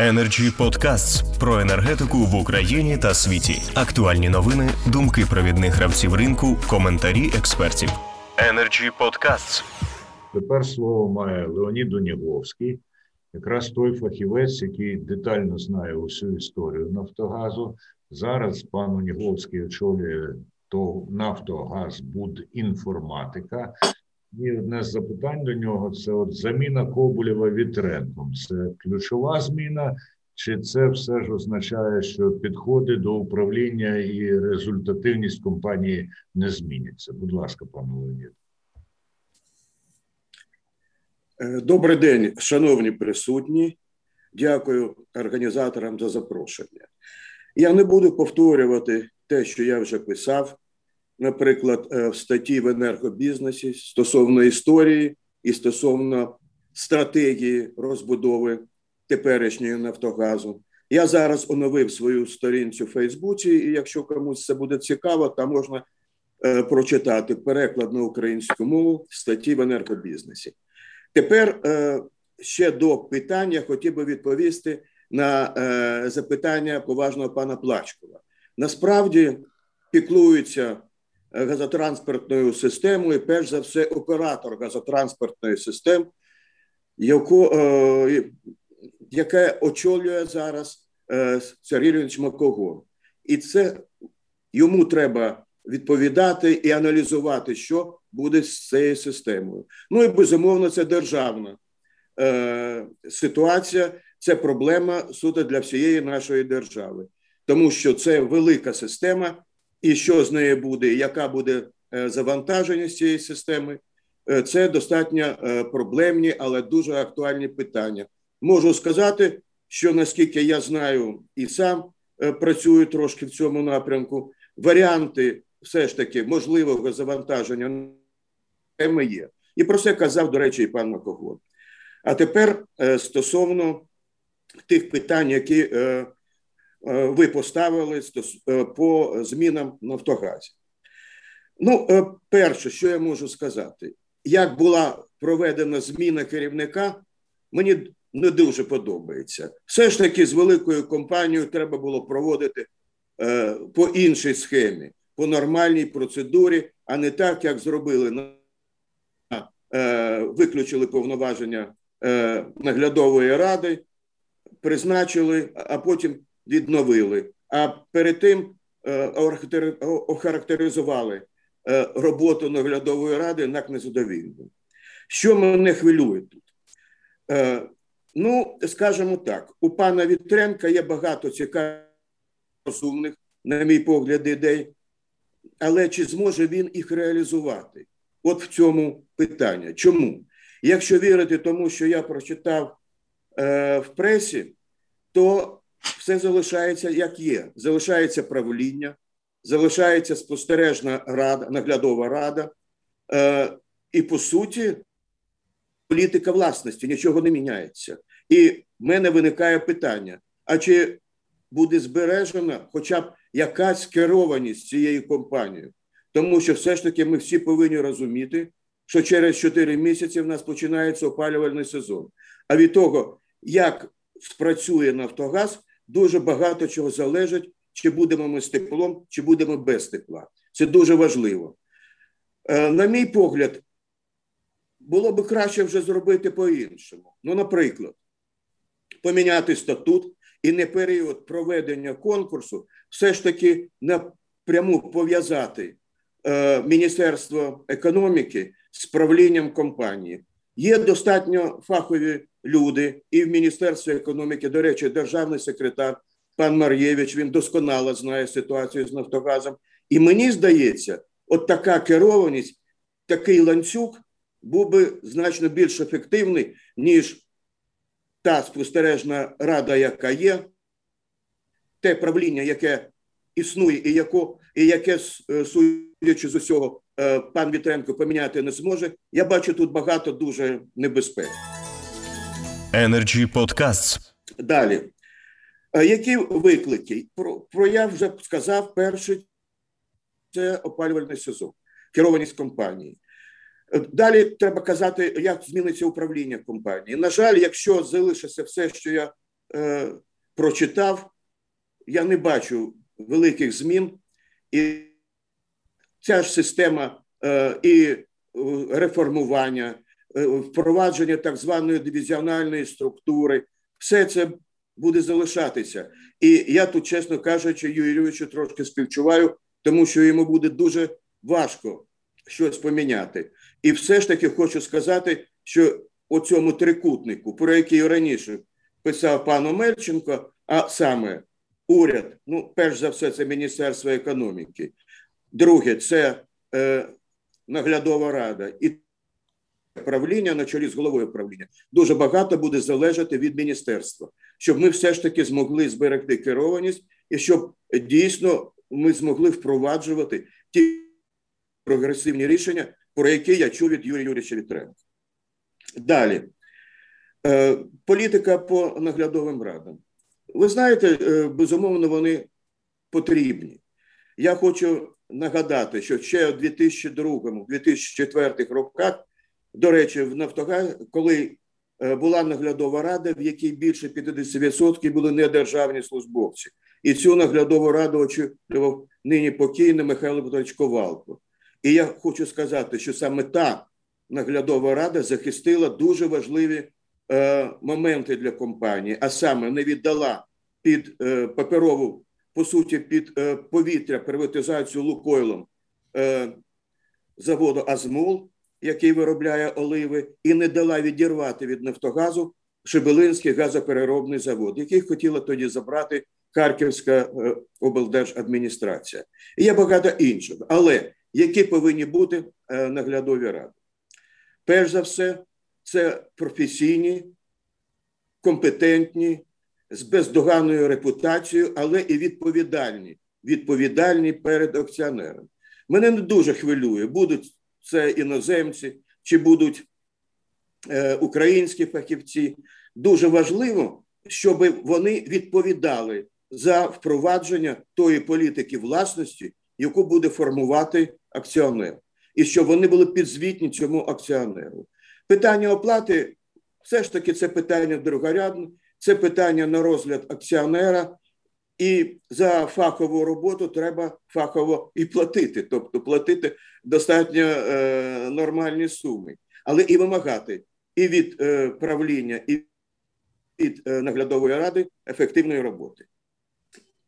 Energy Podcasts про енергетику в Україні та світі. Актуальні новини, думки провідних гравців ринку, коментарі експертів. Energy Podcasts. Тепер слово має Леонід Доніговський, якраз той фахівець, який детально знає усю історію Нафтогазу. Зараз пан Оніговський очолює то Нафтогаз інформатика. І одне з запитань до нього це от заміна Коболєва Вітренком. Це ключова зміна, чи це все ж означає, що підходи до управління і результативність компанії не зміняться? Будь ласка, пане Леонід. Е, добрий день, шановні присутні. Дякую організаторам за запрошення. Я не буду повторювати те, що я вже писав наприклад, е, в статті в енергобізнесі стосовно історії і стосовно стратегії розбудови теперішньої Нафтогазу. Я зараз оновив свою сторінцю в Фейсбуці, і якщо комусь це буде цікаво, там можна е, прочитати переклад на українську мову статті в енергобізнесі. Тепер е, ще до питання хотів би відповісти на е, запитання поважного пана Плачкова. Насправді піклуються газотранспортною системою, перш за все, оператор газотранспортної системи, яку, е, яке очолює зараз е, Сергій Леонідович Макогон. І це йому треба відповідати і аналізувати, що буде з цією системою. Ну і безумовно, це державна е, ситуація, це проблема суто для всієї нашої держави, тому що це велика система і що з нею буде, яка буде е, завантаженість цієї системи, е, це достатньо е, проблемні, але дуже актуальні питання. Можу сказати, що наскільки я знаю і сам працюю трошки в цьому напрямку, варіанти все ж таки можливого завантаження теми є. І про це казав, до речі, і пан Макогон. А тепер стосовно тих питань, які ви поставили е, по змінам Нафтогазі. Ну, е, перше, що я можу сказати, як була проведена зміна керівника, мені не дуже подобається. Все ж таки, з великою компанією треба було проводити по іншій схемі, по нормальній процедурі, а не так, як зробили виключили повноваження наглядової ради, призначили, а потім відновили, а перед тим е, охарактеризували е, роботу наглядової ради як незадовільну. Що мене хвилює тут? Е, ну, скажімо так, у пана Вітренка є багато цікавих розумних, на мій погляд, ідей, але чи зможе він їх реалізувати? От в цьому питання. Чому? Якщо вірити тому, що я прочитав е, в пресі, то все залишається як є. Залишається правління, залишається спостережна рада, наглядова рада, е, і по суті, політика власності нічого не міняється. І в мене виникає питання: а чи буде збережена хоча б якась керованість цією компанією? Тому що все ж таки ми всі повинні розуміти, що через 4 місяці в нас починається опалювальний сезон. А від того, як спрацює Нафтогаз, дуже багато чого залежить, чи будемо ми з теплом, чи будемо без тепла. Це дуже важливо. Е, на мій погляд, було б краще вже зробити по-іншому. Ну, наприклад, поміняти статут і не період проведення конкурсу, все ж таки напряму пов'язати е, Міністерство економіки з правлінням компанії. Є достатньо фахові люди і в Міністерстві економіки, до речі, державний секретар пан Мар'євич, він досконало знає ситуацію з Нафтогазом. І мені здається, от така керованість, такий ланцюг був би значно більш ефективний, ніж та спостережна рада, яка є, те правління, яке існує, і яко, і яке, е, судячи з усього, е, пан Вітренко поміняти не зможе. Я бачу тут багато дуже небезпек. Energy Podcasts. Далі. Е, які виклики? Про, про я вже сказав перший це опалювальний сезон, керованість компанії. Е, далі треба казати, як зміниться управління компанії. На жаль, якщо залишиться все, що я е, прочитав, я не бачу великих змін, і ця ж система е, і е, реформування, впровадження так званої дивізіональної структури, все це буде залишатися. І я тут, чесно кажучи, Юрійовичу трошки співчуваю, тому що йому буде дуже важко щось поміняти. І все ж таки хочу сказати, що у цьому трикутнику, про який раніше писав пан Омельченко, а саме уряд, ну, перш за все, це Міністерство економіки. Друге, це е, наглядова рада і правління на чолі з головою правління дуже багато буде залежати від міністерства, щоб ми все ж таки змогли зберегти керованість і щоб дійсно ми змогли впроваджувати ті прогресивні рішення, про які я чув від Юрія Юрійовича Вітренка. Далі. Е, політика по наглядовим радам. Ви знаєте, е, безумовно, вони потрібні. Я хочу нагадати, що ще у 2002-2004 роках, до речі, в Нафтогаз, коли е, була наглядова рада, в якій більше 50% були недержавні службовці, і цю наглядову раду очолював нині покійний Михайло Петрович Ковалко. І я хочу сказати, що саме та наглядова рада захистила дуже важливі е, моменти для компанії, а саме не віддала під е, паперову, по суті, під е, повітря приватизацію Лукойлом е, заводу Азмул, який виробляє оливи, і не дала відірвати від Нафтогазу Шебелинський газопереробний завод, який хотіла тоді забрати Харківська е, облдержадміністрація. І є багато іншого. Але які повинні бути е, наглядові ради? Перш за все, це професійні, компетентні, з бездоганною репутацією, але і відповідальні. Відповідальні перед акціонером. Мене не дуже хвилює, будуть це іноземці чи будуть е, українські фахівці. Дуже важливо, щоб вони відповідали за впровадження тої політики власності, яку буде формувати акціонер, і щоб вони були підзвітні цьому акціонеру. Питання оплати все ж таки це питання другорядне, це питання на розгляд акціонера, і за фахову роботу треба фахово і платити, тобто платити достатньо е, нормальні суми, але і вимагати і від е, правління, і від е, наглядової ради ефективної роботи.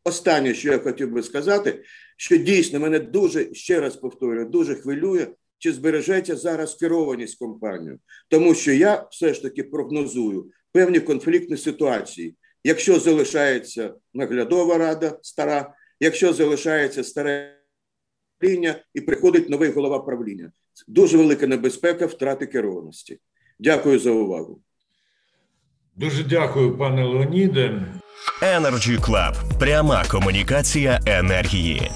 Останнє, що я хотів би сказати, що дійсно мене дуже ще раз повторюю, дуже хвилює, чи збережеться зараз керованість компанією, тому що я все ж таки прогнозую певні конфліктні ситуації. Якщо залишається наглядова рада стара, якщо залишається старе правління і приходить новий голова правління, дуже велика небезпека втрати керованості. Дякую за увагу. Дуже дякую, пане Леоніде. Energy Club. Пряма комунікація енергії.